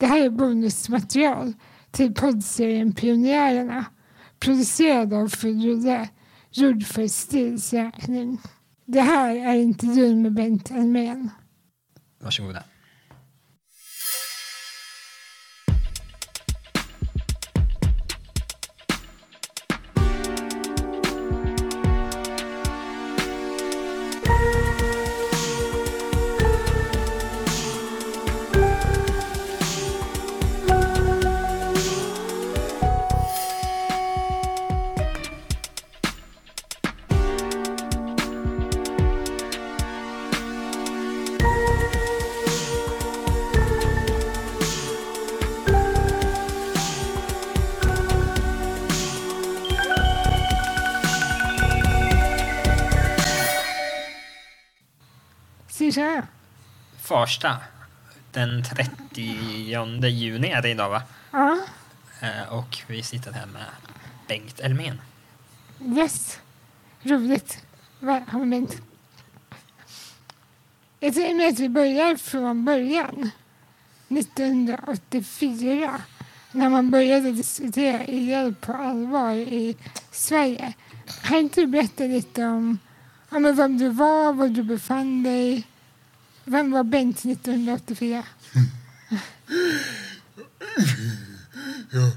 Det här är bonusmaterial till poddserien Pionjärerna producerad av Fudrulle, gjord för STILs räkning. Det här är intervjun med Bengt Elmén. Varsågoda. Farsta. Den 30 juni är det idag, va? ja, Eh, Och vi sitter här med Bengt Elmén. yes. Roligt. Välkommen. Jag tänker att vi börjar från början. 1984. När man började diskutera el på allvar i Sverige. Kan inte du berätta lite om men vem du var, var du befann dig? Vem var Bengt 1984? Jag,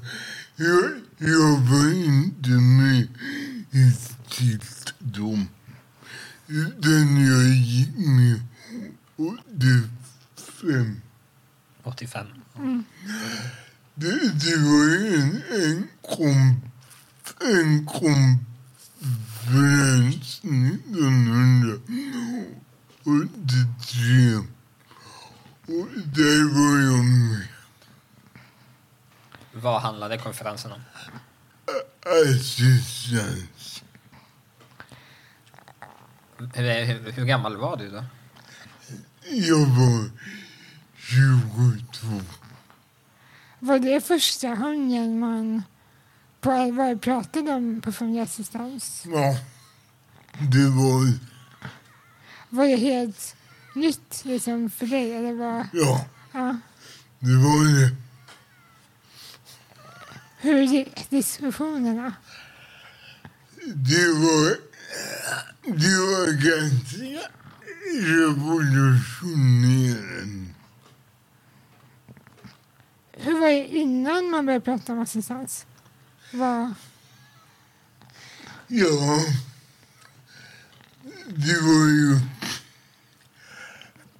jag, jag var inte med i stiftsdom. Utan jag gick med 85. 85. Det, det var en, en, kom, en konferens 1983. Och där var jag med. Vad handlade konferensen om? Assistans. Hur, hur, hur gammal var du då? Jag var 22. Var det första gången man på allvar pratade om personlig assistans? Ja, det var... Var det helt nytt liksom, för dig? Eller var, Ja, ja. det var det. Hur gick diskussionerna? Det var... Det var ganska revolutionerande. Hur var det innan man började prata om assistans? Vad, Ja, det var ju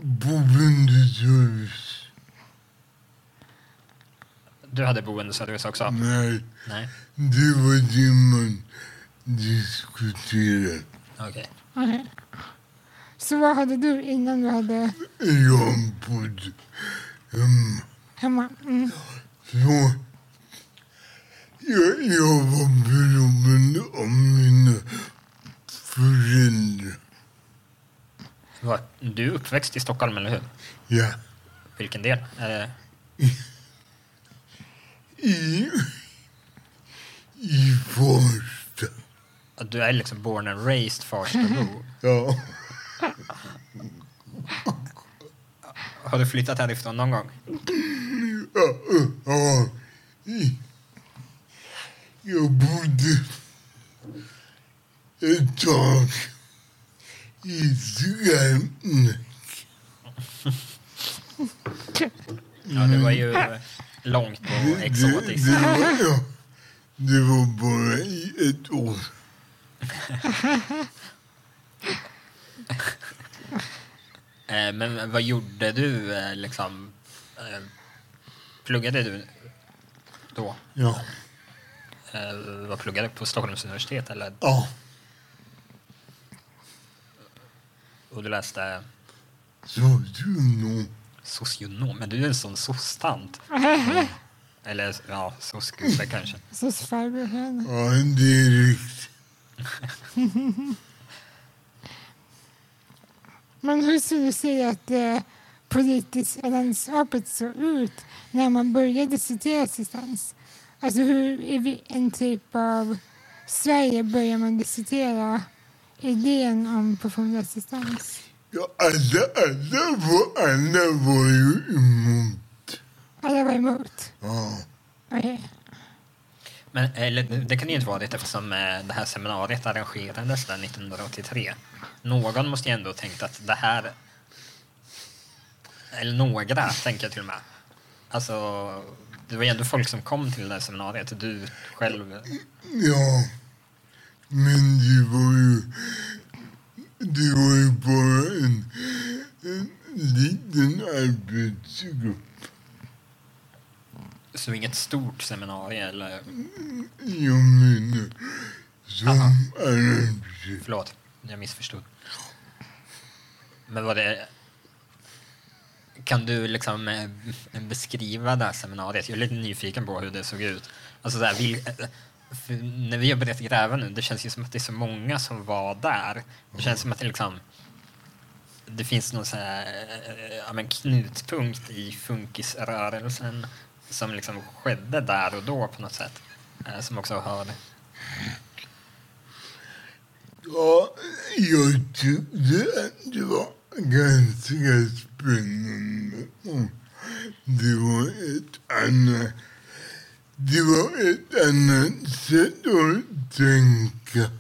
boendeservice. Du hade boendeservice också? Nej, Nej. det var det man diskuterade. Okej. okej. Så vad hade du innan du hade Jag bodde hemma. hemma? Mm. Så jag, jag var beroende av mina föräldrar. Du är uppväxt i Stockholm, eller hur? Ja. Vilken del? Eh, I, I Farsta. du är liksom born and raised Farstabo. Ja. Har du flyttat härifrån någon gång? Ja, Jag bodde ett tag. Ja, det var ju eh, långt och Det, det, exotiskt. var, det var bara i ett år. Eh, Men vad gjorde du eh, liksom? eh, Pluggade du då? Ja. Vad pluggade du på Stockholms universitet eller? ja. Och du läste nog. socionom? Men du är en sån sosstant. Eller ja, sossgubbe kanske. Så farbror henne. Ja, det är riktigt. Men hur skulle du säga att det politiska landskapet såg ut när man började diskutera assistans? Alltså hur i vilken typ av Sverige börjar man diskutera idén om personlig assistans? Ja, alla, alla, var, alla var ju emot. Alla var emot? Ja. Okej. Men eller, det kan ju inte vara det eftersom eh, det här seminariet arrangerades där 1983. Någon måste ju ändå ha tänkt att det här... Eller några, tänker jag till och med. Alltså, det var ju ändå folk som kom till det här seminariet. Du själv... Ja, men det var ju... Det var ju bara en, en liten arbetsgrupp. Så inget stort seminarium eller... Jag menar, som Aha. arrangerade. Förlåt, jag missförstod. Men var det... Kan du liksom eh, beskriva det här seminariet? Jag är lite nyfiken på hur det såg ut. Alltså så här, vil, när vi har börjat gräva nu, det känns ju som att det är så många som var där. Det känns som att det liksom... Det finns någon så här, ja, men knutpunkt i funkisrörelsen som liksom skedde där och då på något sätt. Eh, som också har... Ja, jag tyckte att det var ganska spännande. Det var ett annat... Det var ett annat sätt att tänka.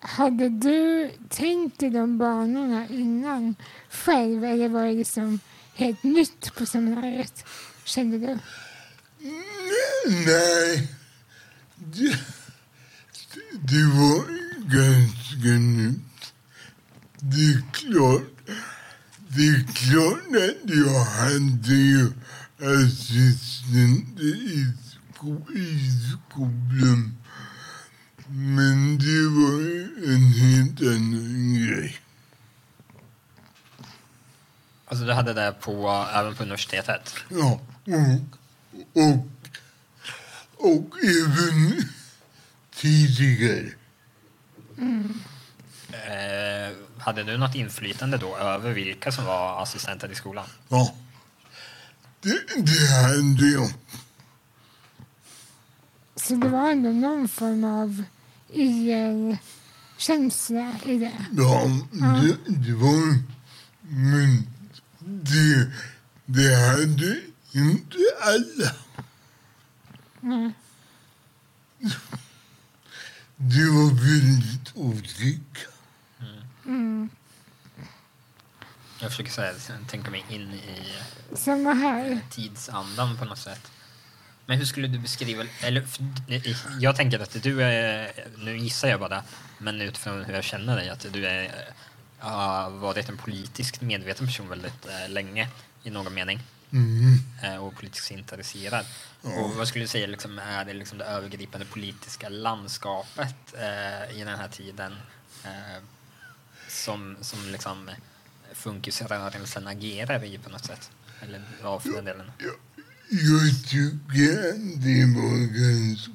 Hade du tänkt i de banorna innan själv eller var det liksom helt nytt på seminariet? Kände du? Nej, det, det var ganska nytt. Det är klart, det är klart att jag hade ju assistenter i, sko, i skolan. Men det var en helt annan grej. Alltså du hade det på, även på universitetet? Ja, och, och, och även tidigare. Eh, hade du något inflytande då över vilka som var assistenter i skolan? Ja, det, det hade jag. Så det var ändå någon form av IL-känsla i det. Ja, det, det var... Men det, det hade inte alla. Mm. Det var väldigt olika. Jag försöker säga, tänka mig in i Samma här. tidsandan på något sätt. Men hur skulle du beskriva... Eller, f- jag tänker att du är... Nu gissar jag bara men utifrån hur jag känner dig, att du är, har varit en politiskt medveten person väldigt eh, länge i någon mening. Mm. eh, och politiskt intresserad. Och vad skulle du säga liksom, är det, liksom det övergripande politiska landskapet eh, i den här tiden eh, som, som liksom funkisrörelsen agerar i på något sätt? Eller ja, för den delen. Jag, jag tycker att det var ganska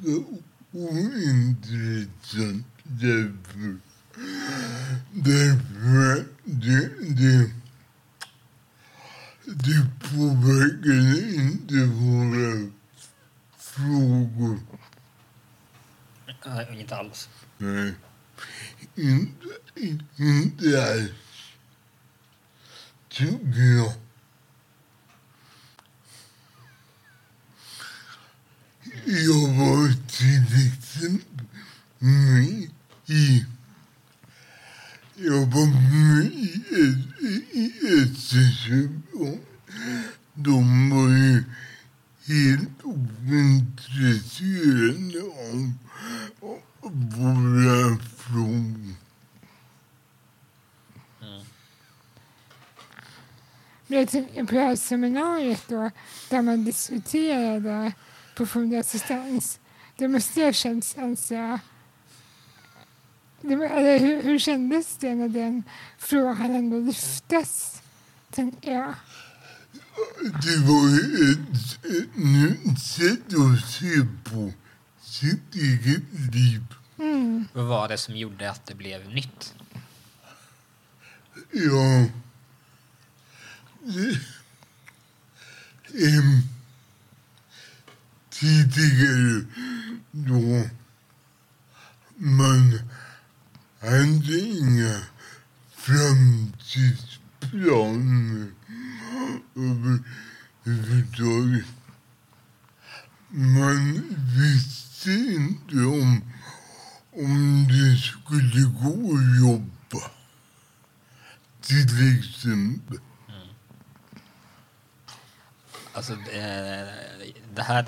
ointressant därför, därför att det, det, det påverkade inte våra frågor. Eh, inte alls. Nej, inte, inte alls. Tycker jag. Jag var till exempel med i... Jag var med i, ett- i, i SSU. och De var ju helt ointresserade av, av våra frågor. Men jag tänker på det här seminariet då, där man diskuterade personlig assistans. Det måste ha känts ganska... Det, eller hur, hur kändes det när den frågan ändå lyftes? Tänker jag. Det var ett, ett nytt sätt att se på sitt eget liv. Mm. Vad var det som gjorde att det blev nytt? Ja. Det, em, tidigare då man hade inga framtidsplaner överhuvudtaget. Man visste inte om, om det skulle gå att jobba. Till exempel. Alltså, eh, det här,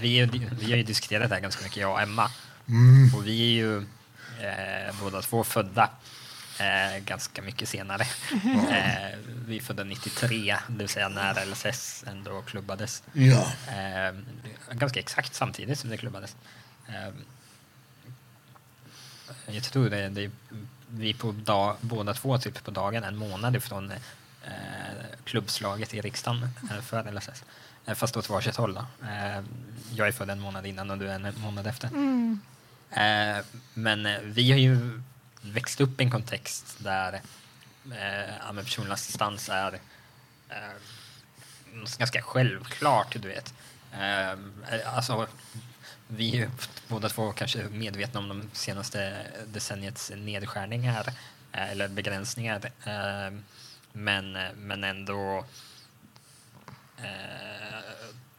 vi, vi har ju diskuterat det här ganska mycket, jag och Emma. Mm. Och vi är ju eh, båda två födda eh, ganska mycket senare. Eh, vi är födda 93, det vill säga när LSS ändå klubbades. Ja. Eh, ganska exakt samtidigt som det klubbades. Eh, jag tror det, det vi på dag, båda två typ på dagen en månad ifrån klubbslaget i riksdagen eh, för LSS. Eh, fast åt varsitt håll. Då. Eh, jag är född en månad innan och du är en månad efter. Mm. Eh, men eh, vi har ju växt upp i en kontext där eh, personlig assistans är eh, ganska självklart, du vet. Eh, alltså, vi är båda två kanske medvetna om de senaste decenniets nedskärningar eh, eller begränsningar. Eh, men, men ändå eh,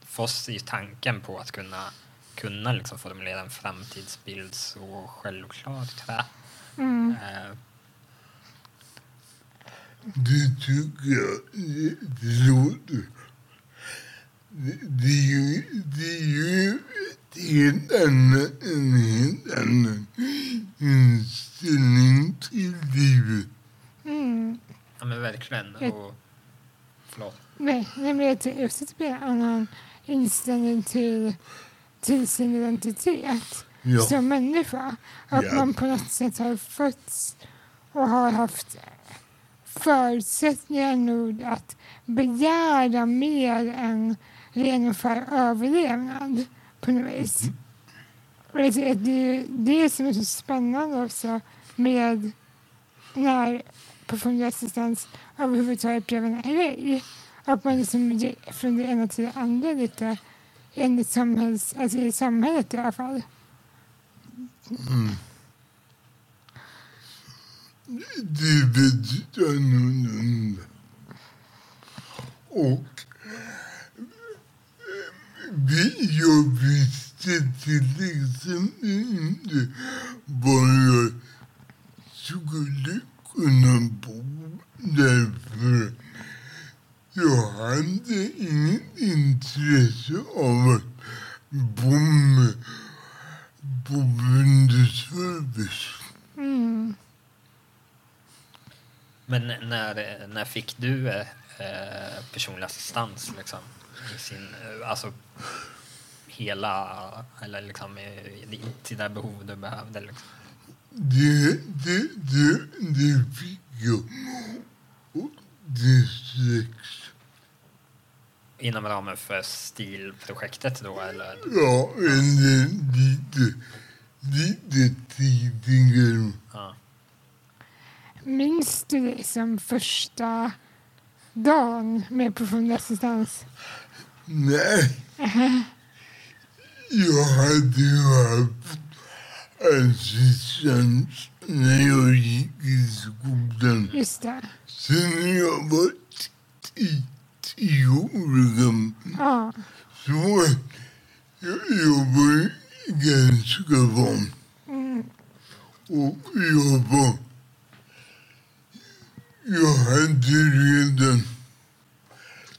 för oss är ju tanken på att kunna, kunna liksom formulera en framtidsbild så självklar, tror jag. Mm. Eh, Det tycker jag det, låter. Det, det, är ju, det är ju ett helt annan, en helt annan inställning till livet. Mm. Ja, men verkligen. Jag- Och, förlåt. Nej, nej, men jag tycker också att det blir en annan inställning till, till sin identitet Ja. som människa. Att Ja. man på något sätt har fötts och har haft förutsättningar nog att begära mer än ren och skär överlevnad på något vis. Att det är det som är så spännande också med när personlig assistans överhuvudtaget blev en grej. Att man liksom från det ena till det andra lite enligt samhälls, alltså i samhället i alla fall. Det är väldigt annorlunda. Och vi, jag visste till exempel inte var jag skulle kunna bo därför jag hade inget intresse av att bo med boendeservice. Mm. Men när, fick du eh, personlig assistans? Liksom, i sin, eh, alltså hela, eller liksom till det behov du behövde? Liksom. Det, det, det, det fick jag. Och det strax. Inom ramen för STIL-projektet då, eller? Ja, eller lite, lite tidigare. Ja. Minns du det som första dagen med personlig assistans? Nej. Jag hade ju haft assistans när jag gick i skolan. Just det. Sen jag var tio, tio år gammal. Ja. Så jag, jag var ganska van. Mm. Och jag var... Jag hade redan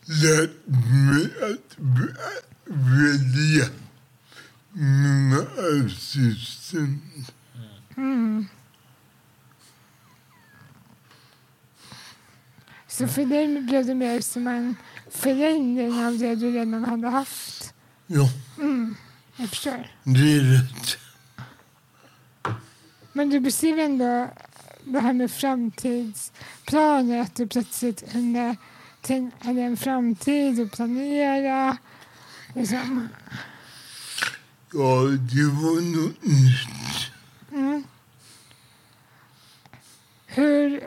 lärt mig att välja mina assistenter. Mm. Så för dig blev det mer som en förändring av det du redan hade haft. Ja, Jag förstår. det är rätt. Men du beskriver ändå det här med framtidsplaner, att du plötsligt kunde tänka dig en framtid och planera. Liksom. Ja, det var något nytt. Mm. Hur,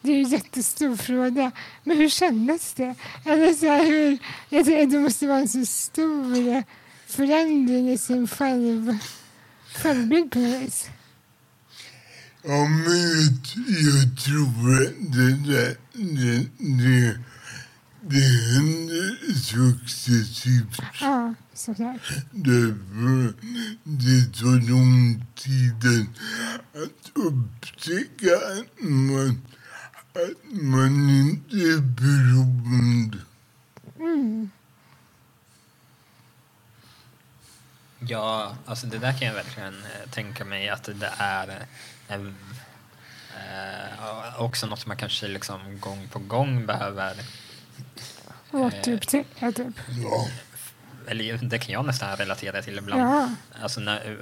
det är en jättestor fråga, men hur kändes det? Eller så här, hur, jag att det måste vara en så stor förändring i sin själv, självbild på något vis. Ja, men jag, jag tror att det där, det, det det händer successivt. Ja, såklart. Därför det tar lång tid att upptäcka att man, att man inte är beroende. Mm. Ja, alltså det där kan jag verkligen eh, tänka mig att det är eh, eh, också något man kanske liksom gång på gång behöver Återupptäcka, typ. Ja, eller det kan jag nästan relatera till ibland. Ja. Alltså när,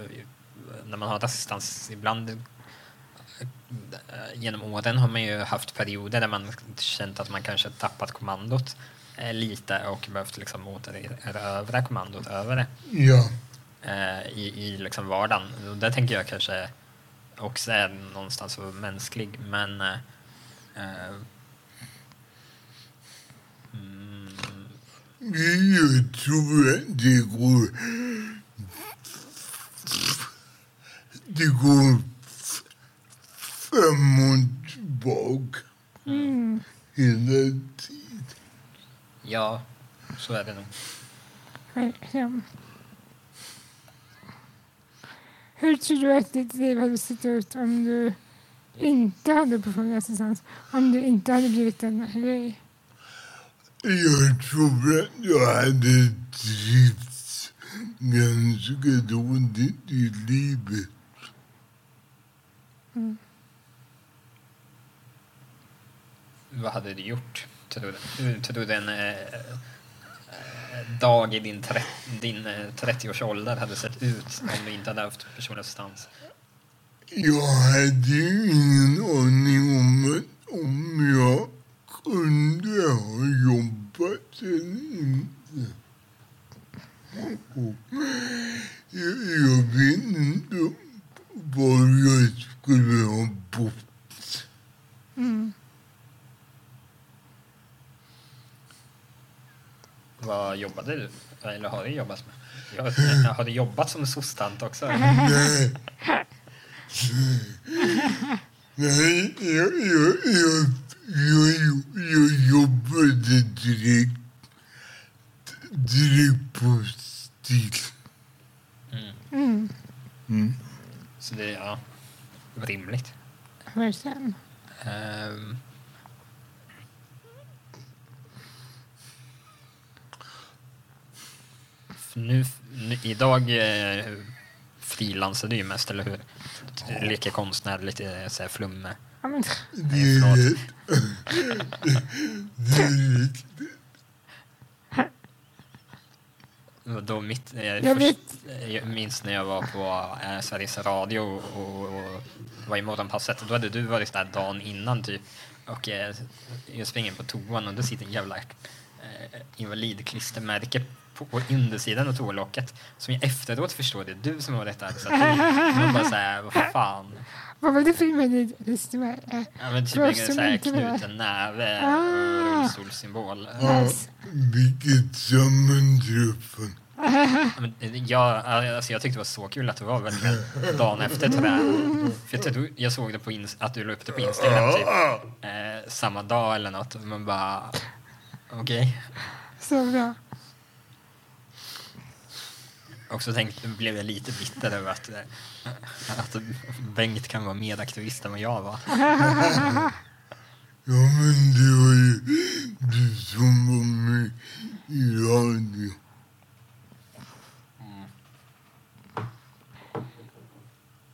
när man har assistans ibland eh, genom åren har man ju haft perioder där man känt att man kanske tappat kommandot eh, lite och behövt liksom återerövra kommandot över det ja, eh, i, i liksom vardagen. Och det tänker jag kanske också är någonstans så mänsklig, men eh, eh, mm, jag tror att det går... Det går fram och tillbaka Mm. hela tiden. ja, så är det nog. Verkligen. Hur tror du att ditt liv hade sett ut om du inte hade personlig assistans? Om du inte hade blivit en grej? Jag tror att jag hade trivts ganska dåligt i livet. Vad hade du gjort? Tror du, tror du en eh, eh, dag i din, tre, din eh, 30-årsålder hade sett ut om du inte hade haft personlig assistans? Jag hade ju ingen aning om om jag kunde ha jobbat eller inte. Och jag, jag vet inte var jag skulle ha bott. Mm. Vad jobbade du? Eller har du jobbat med? Jag, har du jobbat som soc-tant också? Nej. Nej, jag, jag, jag, jag, jag jobbade direkt, direkt på stil. Mm. Mm. Så det är ja, rimligt. Verkligen. Ehm. Nu, nu, idag eh, frilansar du ju mest, eller hur? Leker konstnär, lite så här flumme. Ja, men, Det är. Det rätt. Då mitt, eh, Jag först, vet. eh, jag minns när jag var på eh, Sveriges Radio och, och var i morgonpasset. Då hade du varit där dagen innan typ. Och eh, jag springer på toan och då sitter en jävla eh, invalidklistermärke på, på undersidan av toalocket. Som jag efteråt förstår det är du som har där. Så att man bara såhär, vad fan. vad var det för invalidklistermärke? Ja, men typ en knuten näve Ah. och rullstolssymbol. Vilket sammanträffande. Eh, Jag, alltså jag tyckte det var så kul att det var verkligen dagen efter jag. För jag, jag såg det på ins- att du la upp det på Instagram typ, eh, samma dag eller något. Och Man bara, okej. Så bra. Och så tänkte, blev jag lite bitter över att, eh, att Bengt kan vara mer aktivist än vad jag var. Ja, men det var ju du som var med i radio.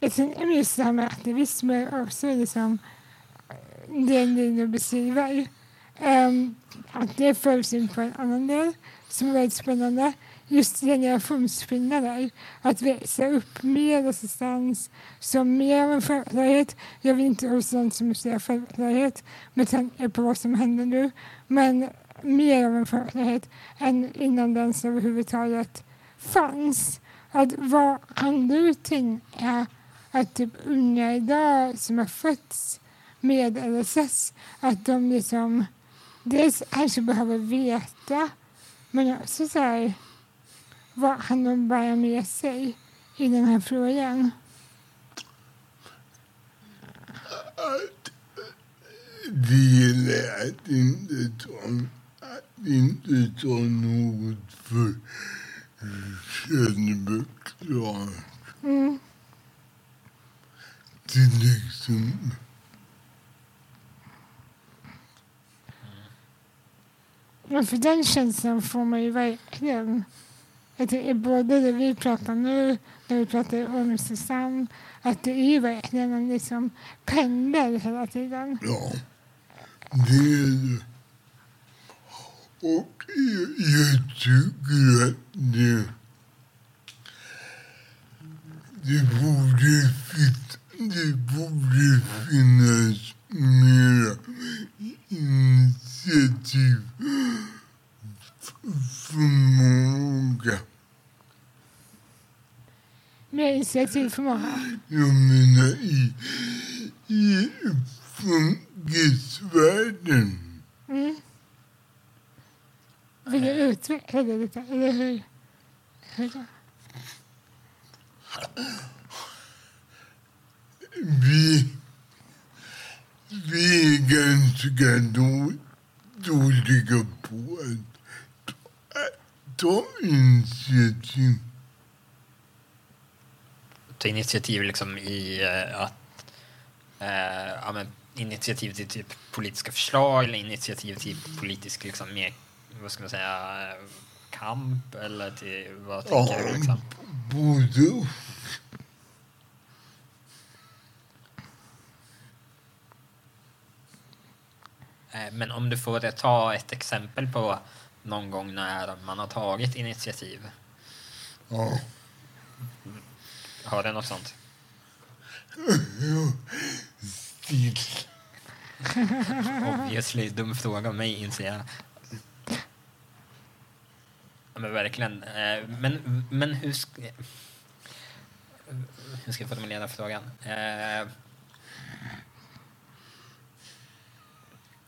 Jag tänker just det här med aktivism är också liksom det du beskriver. Um, att det följs in på en annan del som är väldigt spännande. Just generationsskillnader. Att växa upp med assistans som mer av en självklarhet. Jag vill inte vara assistans som en självklarhet med tanke på vad som händer nu. Men mer av en självklarhet än innan den överhuvudtaget fanns. Att vad kan du tänka att typ unga idag som har fötts med LSS, att de liksom dels kanske behöver veta, men också så här, vad kan de bära med sig i den här frågan? Att det gäller att inte ta inte ta något för självklart. Mm. Till exempel. Ja, för den känslan får man ju verkligen. Att det är både det vi pratar nu, när vi pratar om Susanne, att det är ju verkligen en liksom pendel hela tiden. Ja, det är det. Och jag, jag tycker att det, det, borde fit, det borde finnas mera initiativ förmåga. Mer initiativ för många. Jag menar i, i funkisvärlden. Mm. Vill du utveckla det lite? Eller hur? Vi, vi är ganska då, dåliga på att ta, ta initiativ. ta initiativ liksom i eh, att eh, ja, men, initiativ till typ politiska förslag eller initiativ till politisk liksom mer, vad ska man säga, kamp eller till vad tänker du liksom? både Men om du får ta ett exempel på någon gång när man har tagit initiativ. Ja. Har du något sånt? Obviously, dum fråga av mig inser jag. Ja, men verkligen. Eh, Men, men hur hur ska jag formulera frågan?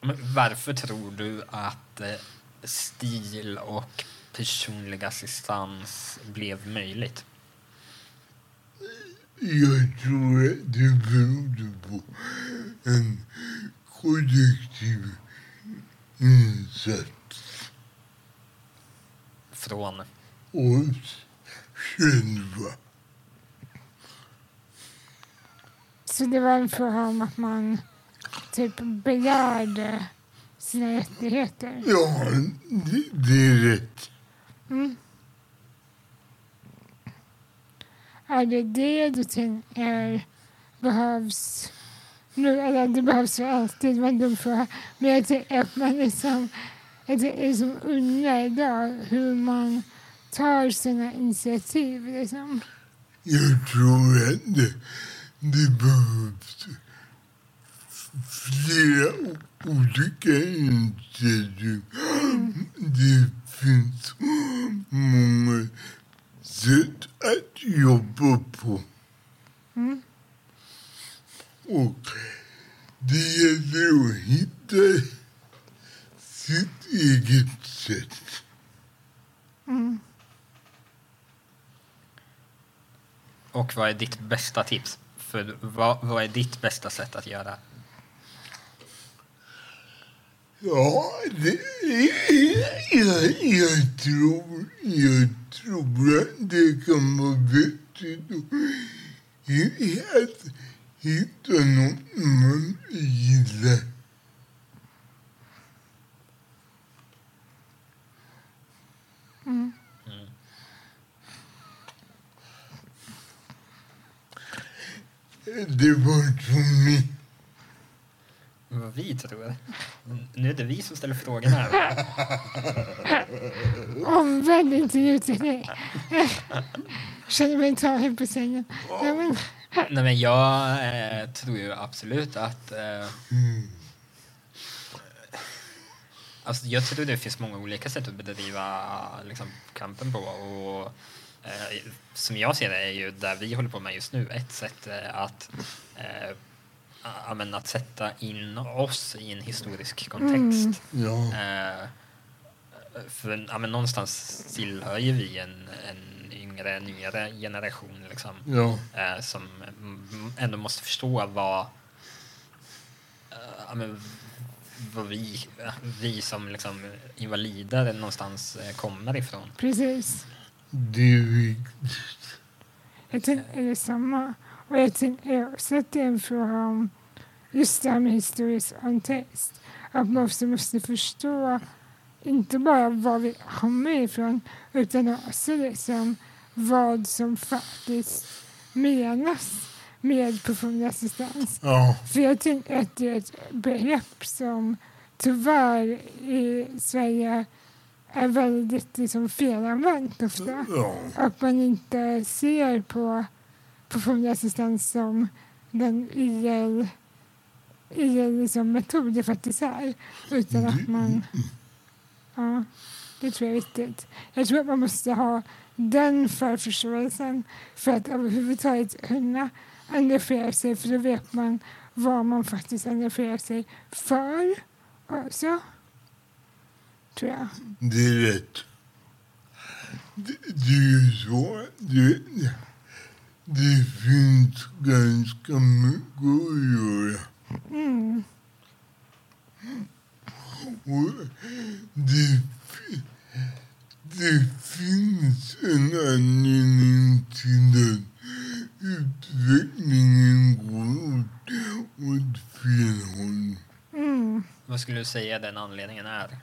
Men varför tror du att eh, stil och personlig assistans blev möjligt? Jag tror att det berodde på en kollektiv insats Från oss själva. Så det var en fråga om att man typ begärde sina rättigheter. Ja, det, det är rätt. Mm. Är det det du tänker behövs nu? Eller det behövs för alltid, dum fråga. Men jag tänker att man liksom, att det är som unga idag hur man tar sina initiativ. Liksom. Jag tror att det, det behövs flera olika initiativ. Det finns många sätt att jobba på. Mm. Och det gäller att hitta sitt eget sätt. Mm. Och vad är ditt bästa tips? För vad, vad är ditt bästa sätt att göra? Ja, det, jag, jag, tror, jag tror att det kan vara vettigt att hi- att hitta något. Mm. Vad vi tror? Nu är det vi som ställer frågorna. här. Omvänd intervju till dig. Känner mig tagen på sängen. Ja, men, Nej, men jag eh, tror ju absolut att... Eh, alltså, jag tror det finns många olika sätt att bedriva liksom, kampen på. Och, eh, som jag ser det är ju där vi håller på med just nu ett sätt eh, att eh, ja, men att sätta in oss i en historisk kontext. Ja, Eh, för ja, men någonstans tillhör ju vi en, en yngre, nyare generation liksom, ja, eh, som mm, ändå måste förstå vad, eh, ja, men, var vi, vi som liksom invalider någonstans kommer ifrån. Precis. Det är viktigt. Jag tänker det är samma. Är en fråga om just det här med historisk kontext. Att man också måste förstå inte bara var vi kommer ifrån utan också liksom vad som faktiskt menas med personlig assistans. Ja, För jag tänker att det är ett begrepp som tyvärr i Sverige är väldigt liksom felanvänt ofta. ja, Att man inte ser på personlig assistans som den IL, IL liksom metod det faktiskt är. Utan att man... Ja, det tror jag är viktigt. Jag tror att man måste ha den förförståelsen för att överhuvudtaget kunna engagera sig. För då vet man vad man faktiskt engagerar sig för också. Tror jag. det är rätt. Det, det är ju så. Det, det finns ganska mycket att göra. Mm. Och det, det finns en anledning till att utvecklingen går åt, åt fel håll. Mm. Vad skulle du säga den anledningen är?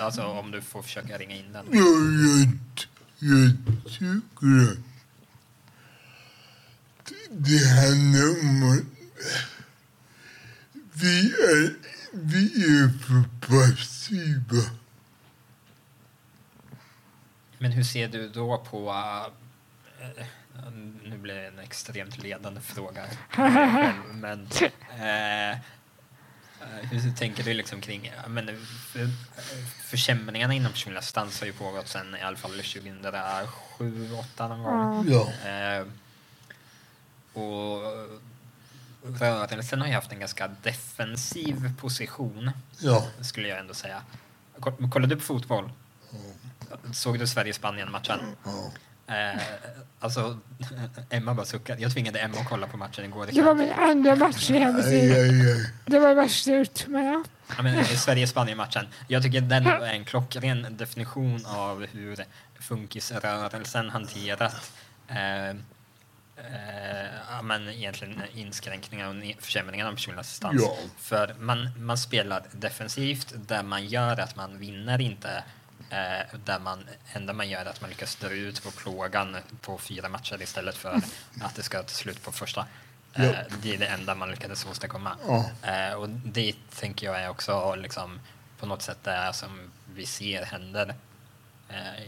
Alltså om du får försöka ringa in den. Ja, jag, jag tycker att det- handlar om att vi är, vi är för passiva. Men hur ser du då på... eh, nu blir det en extremt ledande fråga. Men eh, eh, hur tänker du liksom kring... Men, eh, för, försämringarna inom personlig assistans har ju pågått sedan i alla fall 2007, 2008 någon gång. Ja. Eh, och rörelsen har ju haft en ganska defensiv position, ja, skulle jag ändå säga. Ko- Kollade du på fotboll? Såg du Sverige-Spanien-matchen? ja. Eh, alltså, Emma bara suckade. Jag tvingade Emma att kolla på matchen igår. Det var min andra match i hennes liv. Det var värst ut. Men ja. Ja, men, eh, Sverige-Spanien-matchen. Jag tycker den är en klockren definition av hur funkisrörelsen hanterat eh, eh, ja, men egentligen inskränkningar och försämringar av personlig assistans. Ja. För man, man spelar defensivt där man gör att man vinner inte eh, där man, enda man gör är att man lyckas dra ut på plågan på fyra matcher istället för att det ska ta slut på första. Eh, Ja. det är det enda man lyckades åstadkomma. Ja. Eh, och det tänker jag är också liksom, på något sätt det som vi ser händer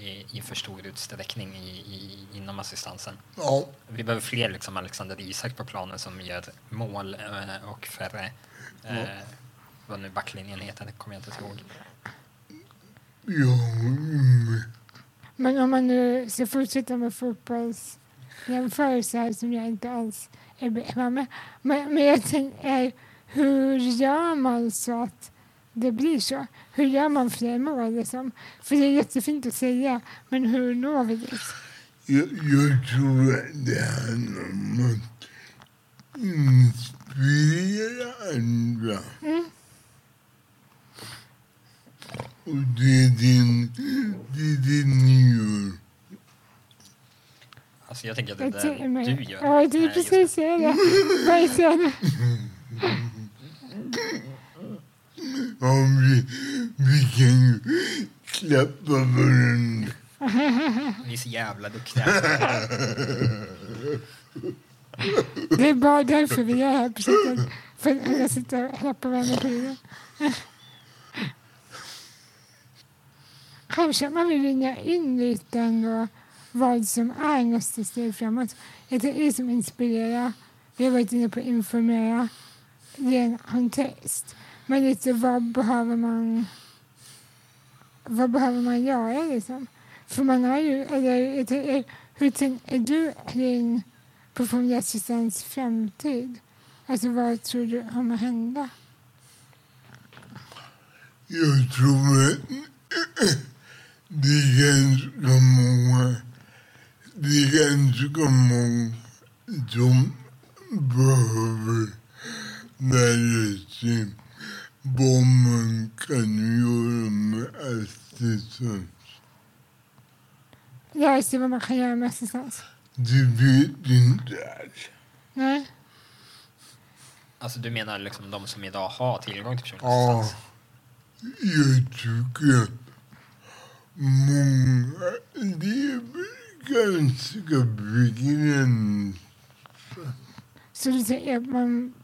i, i för stor utsträckning i, i, inom assistansen. ja. Vi behöver fler liksom Alexander Isak på planen som gör mål eh, och färre eh, vad nu backlinjen heter, det kommer jag inte ihåg. Håller med. Men om man nu ska fortsätta med fotbollsjämförelser som jag inte alls är bekväm med. Men, men jag tänker, hur gör man så att det blir så? Hur gör man fler mål? Liksom? För det är jättefint att säga, men hur når vi dit? Jag, jag tror att det handlar om att inspirera andra. Och det är det, det, är det ni gör. Alltså jag tänker att det är det du gör. Ja, det är precis det. är det. Ja, vi, vi kan ju klappa varandra. Vi är så jävla duktiga. Det är bara därför vi det här projektet. För att jag sitter och klappar varandra på ryggen. Kanske man vill ringa in lite ändå vad som är nästa steg framåt. Jag tänker liksom inspirera. Vi har varit inne på informera. Ge en kontext. Men lite vad behöver man vad behöver man göra liksom? För man har ju, eller hur tänker du kring personlig assistans framtid? Alltså vad tror du kommer hända? Jag tror att det är ganska många, det är ganska många som behöver lära sig vad man kan göra med assistans. Ja, just det, vad man kan göra med assistans. Det vet inte alls. Nej. Alltså du menar liksom de som idag har tillgång till personlig assistans? ja, jag tycker att många lever ganska begränsat. Så du säger att man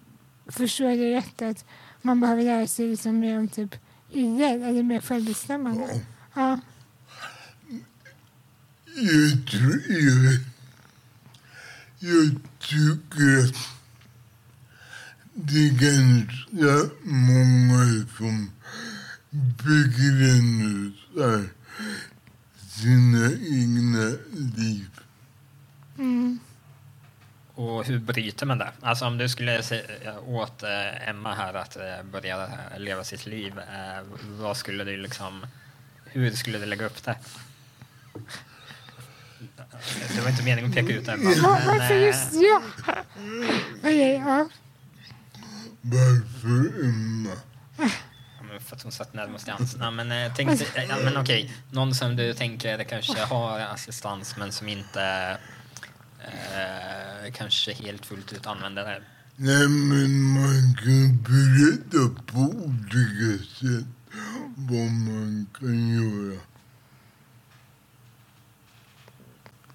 förstår det rätt att man behöver lära sig liksom mer om typ idrott eller mer självbestämmande? Ja. Jag tror jag, jag tycker att det är ganska många som begränsar sina egna liv. Och hur bryter man det? Alltså om du skulle säga åt eh, Emma här att eh, börja leva sitt liv, eh, vad skulle du liksom, hur skulle du lägga upp det? Det var inte meningen att peka ut Emma. Men, varför eh, just jag? Okej, ja. Varför Emma? För att hon satt närmast i hans. Nej, men, eh, tänk, eh, men okej, någon som du tänker kanske har assistans men som inte eh, kanske helt fullt ut använder det. Nej, men man kan berätta på olika sätt vad man kan göra.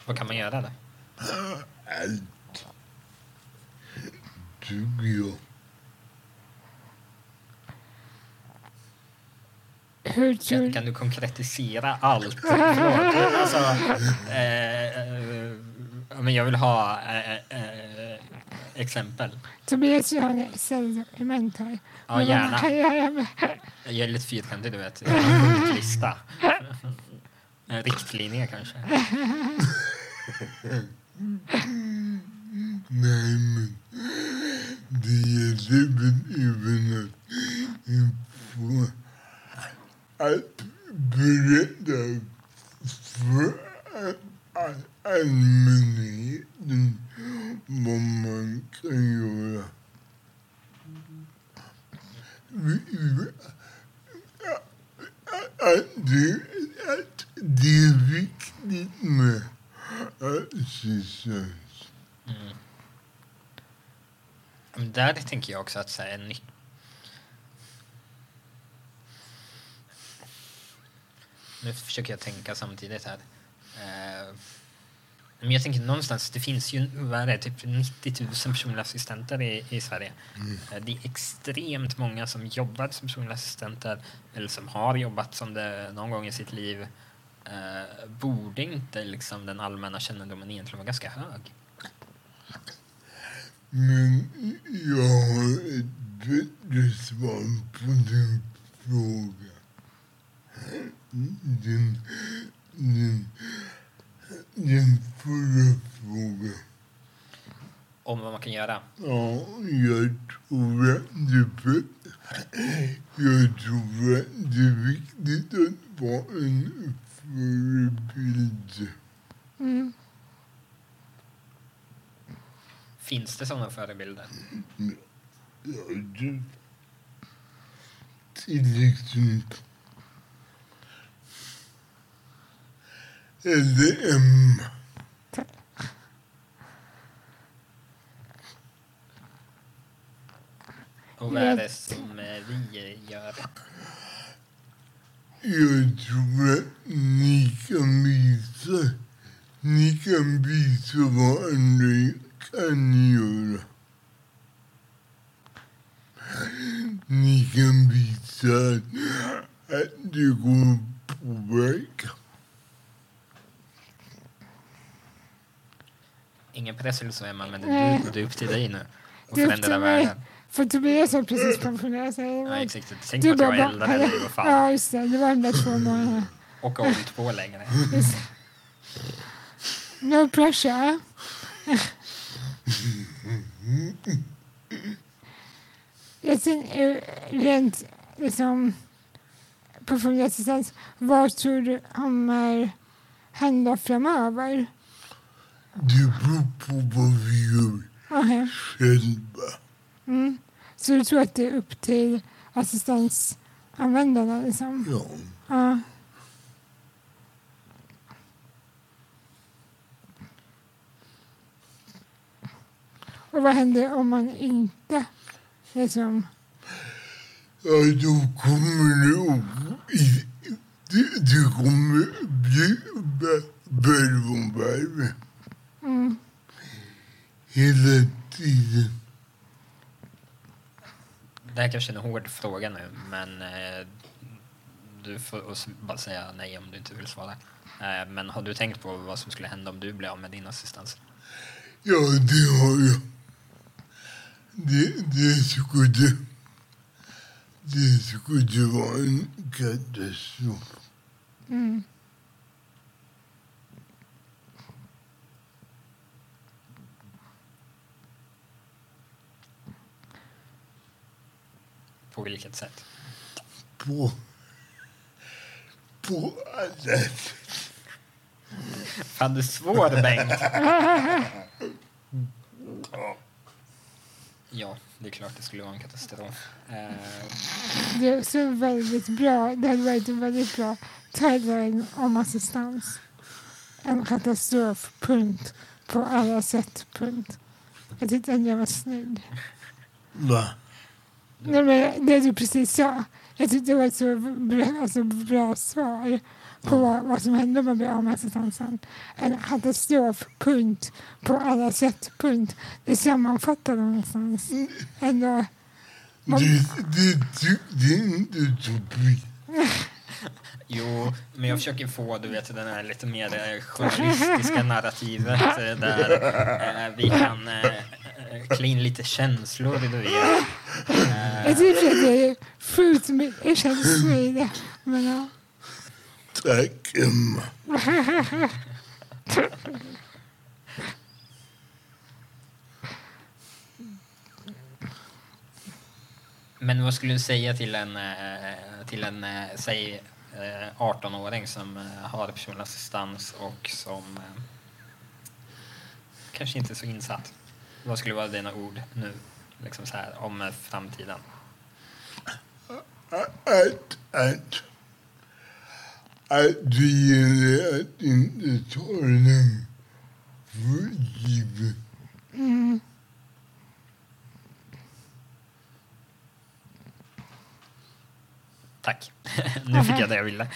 Vad kan man göra då? Allt. Tycker jag. Hur Kan, kan du konkretisera allt? Förlåt. Alltså, eh, eh, men jag vill ha eh, eh, exempel. Tobias jag har en Excel-dokument här. Ja, gärna. Jag är lite fyrkantig, du vet. Jag har en punktlista. En riktlinje kanske. Nej, men det gäller väl även att få att berätta för allmänheten vad man kan göra. Vi- Att det, att det är viktigt med assistans. Mm. där tänker jag också att så här, en ny- Nu försöker jag tänka samtidigt här. Uh, men jag tänker någonstans, det finns ju vad är typ 90 000 personliga assistenter i, i Sverige. Eh, Det är extremt många som jobbar som personliga assistenter eller som har jobbat som det någon gång i sitt liv. Eh, borde inte liksom den allmänna kännedomen egentligen vara ganska hög? Men jag har ett bättre svar på din fråga. Den, den, den förra frågan. Om vad man kan göra? Ja, jag tror att det jag tror att det är viktigt att vara en förebild. Mm. Finns det sådana förebilder? Ja, det, till exempel. Emma. Och vad är det som vi gör? Jag tror att ni kan visa, ni kan visa vad andra kan göra. Ni kan visa att, att det går att påverka. Ingen press så, Emma, men det är, du, är upp till dig nu. Och förändra världen. För Tobias har precis pensionerat sig. Ja, exakt. Tänk Du på att jag är äldre än dig. Ja, just det. Det var där två månaderna. Och har hållit på längre. No pressure. Jag tänker eh, rent liksom personlig assistans. Vad tror du kommer hända framöver? Det beror på vad vi gör okay. själva. Mm. Så du tror att det är upp till assistansanvändarna? Liksom? Ja. ja. Och vad händer om man inte liksom... Ja, då kommer det att... det, det kommer bli berg och berg. Hela tiden. Det här kanske är en hård fråga nu, men eh, du får bara säga nej om du inte vill svara. Eh, men har du tänkt på vad som skulle hända om du blir av med din assistans? Ja, det har jag. Det, det skulle... Det skulle vara en katastrof. mm. På vilket sätt? På... På alla. Fan, du är svår, Bengt! Ja, det är klart det skulle vara en katastrof. Eh, Det är så väldigt bra. Det hade varit en väldigt bra tagline om assistans. En katastrof, punkt. På alla sätt, punkt. Jag tyckte jag var snygg. Va? Nej, men det du precis sa. Jag tyckte det var ett så bra, alltså, bra svar på vad, vad som händer om man blir av med assistansen. En katastrof, punkt. På alla sätt, punkt. Det sammanfattar någonstans. Ändå, Det, det tyckte inte Tobi. jo, men jag försöker få du vet, den här lite mer eh, journalistiska narrativet eh, där eh, vi kan klä in lite känslor, du vet. Eh, jag tycker att det är fullt mycket känslor i det. Men ja. Tack, Emma. Men vad skulle du säga till en, eh, till en eh, säg eh, 18-åring som eh, har personlig assistans och som kanske inte är så insatt? Vad skulle vara dina ord nu, liksom så här, om framtiden? Att, att, att det gäller att inte ta den för givet. Mm. Tack. nu fick jag det jag ville.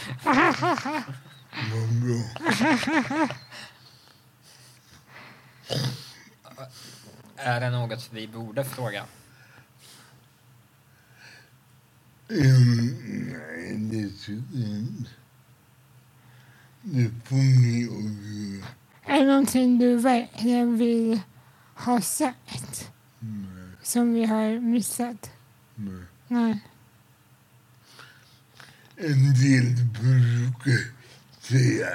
Vad bra. Är det något vi borde fråga? Um, nej, det tycker jag inte. Det får ni avgöra. Är det någonting du verkligen vill ha sagt Nej, som vi har missat? nej. Nej. En del brukar säga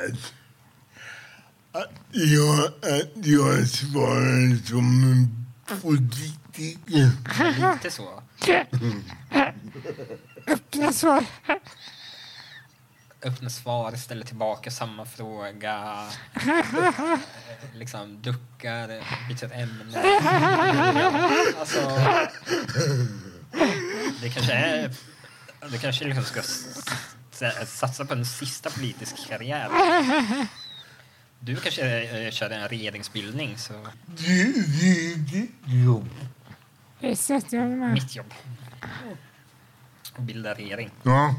att, jag, att jag svarar som en politiker. Lite så. Öppna svar. Öppna svar, ställer tillbaka samma fråga. eh, liksom duckar, byter ämne. Alltså, det kanske är... Det kanske liksom ska satsa på en sista politisk karriär. Du kanske eh, kör en regeringsbildning, så jobb. Exakt, jag med. mitt jobb. Bilda regering. Ja.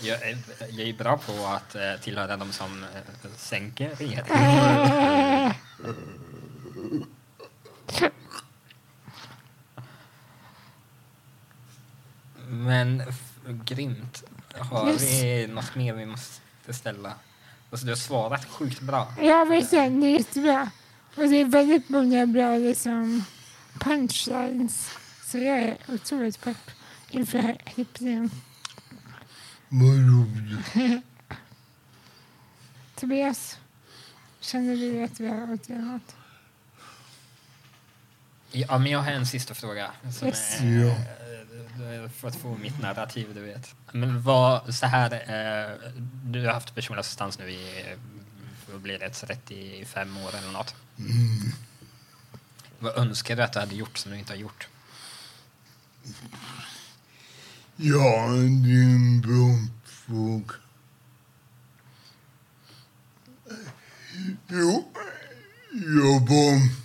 Jag är, jag är bra på att eh, tillhöra de som eh, sänker regeringen. Men grymt. Har Yes. vi något mer vi måste ställa? Alltså, du har svarat sjukt bra. Ja, verkligen. Det är jättebra. Och det är väldigt många bra liksom, punchlines. Så jag är otroligt pepp inför klippningen. Vad roligt. Tobias, känner du att vi har gått igenom något? Ja, men jag har en sista fråga. Som Yes. är, Ja. eh, för att få mitt narrativ, du vet. Men vad, så här, eh, du har haft personlig assistans nu i, vad blir det, 35 år eller något. Mm. Vad önskar du att du hade gjort som du inte har gjort? Ja, det är en bra fråga. Jo, jag var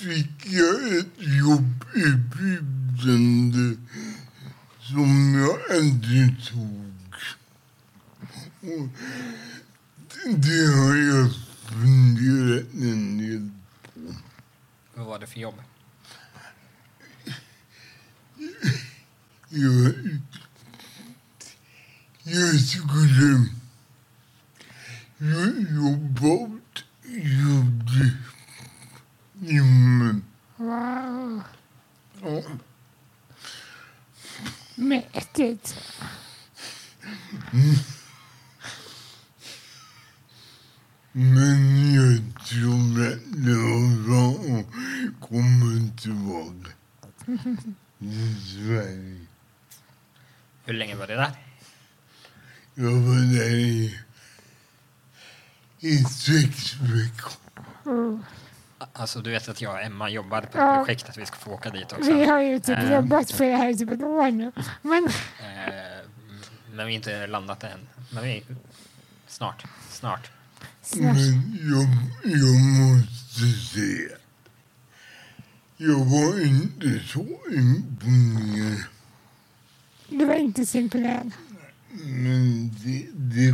fick jag ett jobb i bygden. Jag aldrig tog. Och det har jag funderat en del Vad var det för jobb? Jag, jag skulle jo- jobba åt jordhimlen. Wow. Ja. Mäktigt. Men jag tror att det var bra att komma tillbaka till Sverige. Hur länge var det där? Jag var där i, i sex veckor. Oh. Alltså, du vet att jag och Emma jobbar på ett Ja. projekt att vi ska få åka dit också. Vi har ju typ Eh. jobbat för det här i typ ett år nu. Men Eh, men vi har inte landat än. Men vi... Snart. Snart. snart. Men jag, jag måste säga, jag var inte så imponerad. Du var inte så imponerad. Men det, det,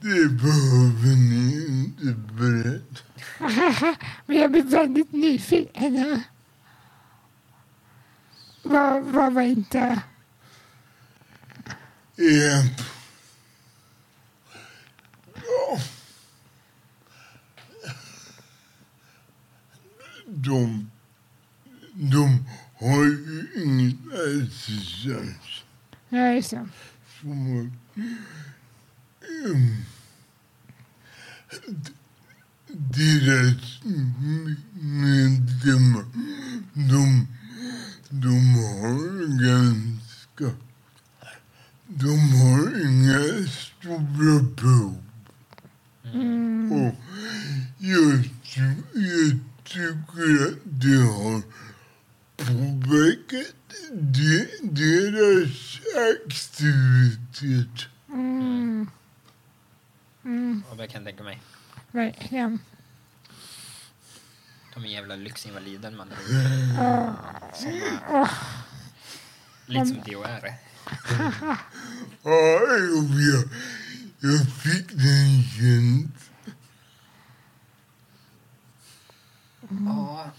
det behöver ni inte berätta. Men jag blir väldigt nyfiken. nu. Vad, vad var inte... Japp. Ja. De, de har ju ingen assistans. Ja, just det. som har, um, deras medlemmar, de, de har ganska, de har inga stora behov. Mm. Och jag, jag tycker att det har påverkat de, deras aktivitet. Mm. Mm. Det kan jag tänka mig. Verkligen. De är jävla lyxinvaliden man. Ja. Såna, lite som DHR. Jag, jag fick den känt. Ja,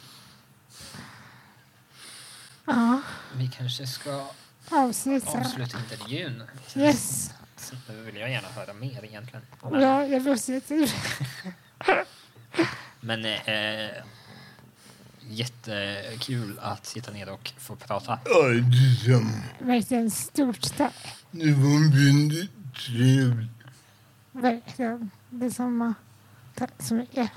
Ja. vi kanske ska Avsluta. avsluta intervjun. Yes. Nu vill jag gärna höra mer egentligen. Ja, jag vill också jätte... Men eh, jättekul att sitta ner och få prata. Ja, detsamma. Verkligen stort tack. Det var väldigt trevligt. Verkligen. Detsamma. Tack så mycket.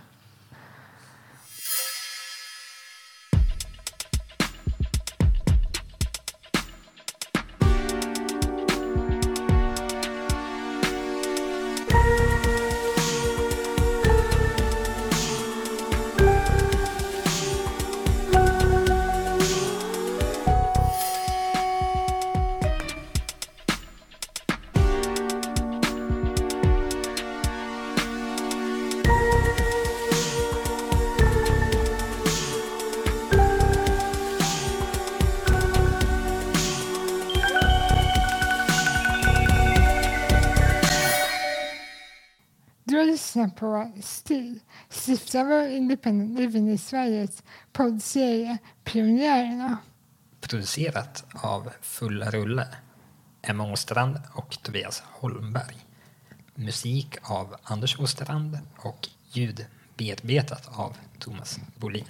På STIL, Stiftelsen för Independent Living i Sveriges poddserie Pionjärerna. Producerat av Fulla Rulle, Emma Åstrand och Tobias Holmberg. Musik av Anders Åstrand och ljud bearbetat av Thomas Bolin.